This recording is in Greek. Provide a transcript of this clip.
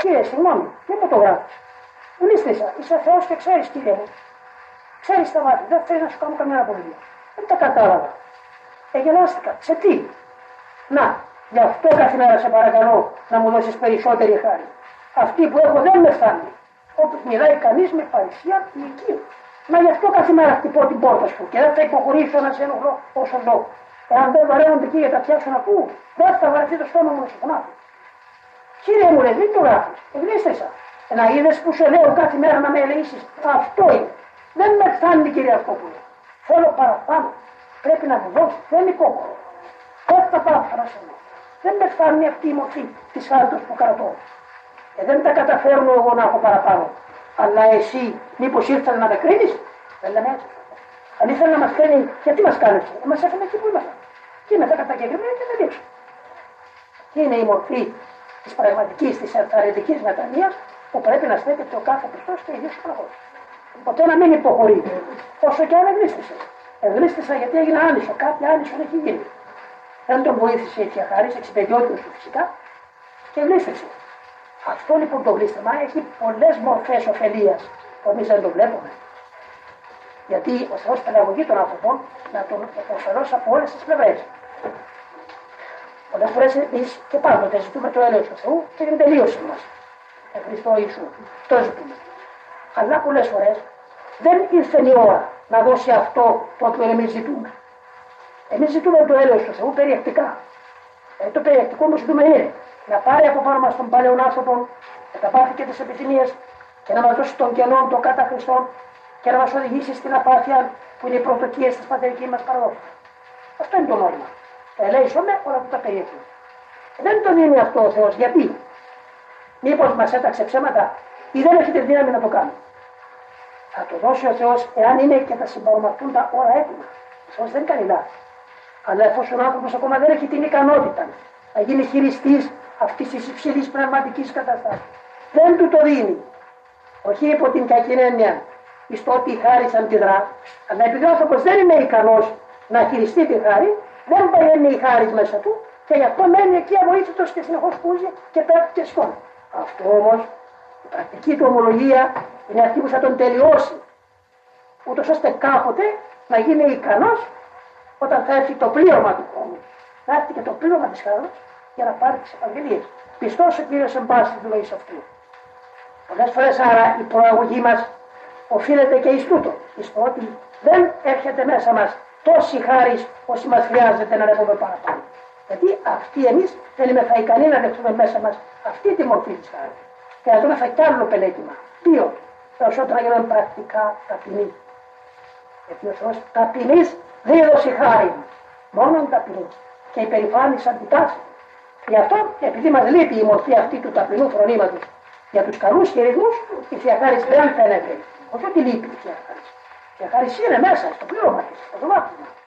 Κύριε, συγγνώμη, δεν μου το γράφεις. Γνίστησα, είσαι Θεός και ξέρεις, κύριε μου. Ξέρεις τα μάτια, δεν θέλεις να σου κάνω καμιά απολογία. Δεν τα κατάλαβα. Εγελάστηκα. Σε τι; Να, γι' αυτό κάθε μέρα σε παρακαλώ να μου δώσεις περισσότερη χάρη. Αυτή που έχω δεν με φτάνει. Όπω μιλάει κανείς με παρησία ηλικία. Μα γι' αυτό κάθε μέρα χτυπώ την πόρτα σου και δεν θα υποχωρήσω να σε ενοχλώ όσο ζω. Εάν δεν βαρέονται εκεί για τα πιάσω να ακούω, δεν θα βαρεθεί το στόμα μου να σου φωνάξω. Κύριε μου, ρε, δεν το γράφει. Εγλίστησα. Να είδες που σε λέω κάθε μέρα να με ελεήσει. Αυτό είναι. Δεν με φτάνει, κύριε Αυτόπουλο. Θέλω παραπάνω. Πρέπει να μου δώσεις. Δεν υπόκολο. Δεν θα πάω σε Δεν με φτάνει αυτή η μορφή της χάρτο που κρατώ. Και δεν τα καταφέρνω εγώ να έχω παραπάνω. Αλλά εσύ, μήπως ήρθατε να με κρίνεις; Δεν λέμε έτσι. Αν ήθελε να μας κρίνει, γιατί μας κάνεις έτσι. Μας έφερε εκεί που ήμασταν. Και μετά κατακεκριμένα και δεν δείξω. Τι είναι η μορφή της πραγματική, της αρθαρετική μετανία που πρέπει να στέκεται ο κάθε Χριστό και ίδιο ο Ποτέ να μην υποχωρεί. Όσο και αν εγλίστησε. Εγλίστησα γιατί έγινε άνισο. Κάτι άνισο έχει γίνει. Δεν τον βοήθησε η Χάρη, εξυπηρετιότητα του φυσικά και εγλίστησε. Αυτό λοιπόν το γλίστημα έχει πολλές μορφές ωφελίας που εμείς δεν το βλέπουμε. Γιατί ο Θεός παιδαγωγεί των άνθρωπων να τον ωφελώσει από όλες τις πλευρές. Πολλέ φορέ εμεί και πάντοτε ζητούμε το έλεο του Θεού και την τελείωση μας. Εν Χριστώ Ιησού. Το ζητούμε. Αλλά πολλέ φορές δεν ήρθε η ώρα να δώσει αυτό το οποίο εμείς ζητούμε. Εμείς ζητούμε το έλεο του Θεού περιεκτικά. Ε, το περιεκτικό όμω ζητούμε είναι να πάρει από πάνω μας τον παλαιό άνθρωπο και τα πάθη και τις επιθυμίες και να μας δώσει τον κενό των κατά Χριστών και να μας οδηγήσει στην απάθεια που είναι οι πρωτοκίε της πατερικής μας παραδόση. Αυτό είναι το νόημα. Τα ελέησαμε όλα αυτά τα περιέχει. Δεν τον είναι αυτό ο Θεός. Γιατί; Μήπως μας έταξε ψέματα ή δεν έχει τη δύναμη να το κάνει. Θα το δώσει ο Θεός εάν είναι και θα συμπαρομαρτούν τα όλα έτοιμα. Ο Θεός δεν κάνει λάθη. Αλλά εφόσον ο άνθρωπος ακόμα δεν έχει την ικανότητα να γίνει χειριστής αυτής της υψηλής πνευματικής κατάσταση, δεν του το δίνει. Όχι υπό την κακή έννοια, εις το ότι η χάρη αντιδρά, αλλά επειδή ο άνθρωπος δεν είναι ικανός να χειριστεί τη χάρη, δεν παρέμει η χάρη μέσα του και γι' αυτό μένει εκεί αβοήθητος και συνεχώς πούζει και πέφτει και σκόνη. Αυτό όμως η πρακτική του ομολογία είναι αυτή που θα τον τελειώσει. Ούτως ώστε κάποτε να γίνει ικανός όταν θα έρθει το πλήρωμα του χρόνου. Να έρθει και το πλήρωμα της χαρά για να πάρει τις επαγγελίες. Πιστός ο κύριος εν πάση τη ζωή αυτού. Πολλές φορές άρα η προαγωγή μας οφείλεται και εις τούτο. Εις το ότι δεν έρχεται μέσα μας τόση χάρη όσο μας χρειάζεται να ρεύουμε παραπάνω. Γιατί αυτή εμείς δεν είμαστε ικανοί να δεχτούμε μέσα μας αυτή τη μορφή της χάρης. Χρειαζόμαστε κι άλλο πελέτημα. Δύο, περισσότερα γίνονται πρακτικά ταπεινοί. Γιατί ο Θεός ταπεινής δήλωσε χάρη. Μόνο ταπεινή. Και υπερηφάνη αντιτάσσει. Γι' αυτό, επειδή μας λείπει η μορφή αυτή του ταπεινού φρονήματος για τους καλούς χειρισμού, η θεία χάρη δεν φαίνεται. Όχι ότι λείπει η θεία χάρη. Η θεία χάρη είναι μέσα στο πλήρωμα της, στο δωμάτιο.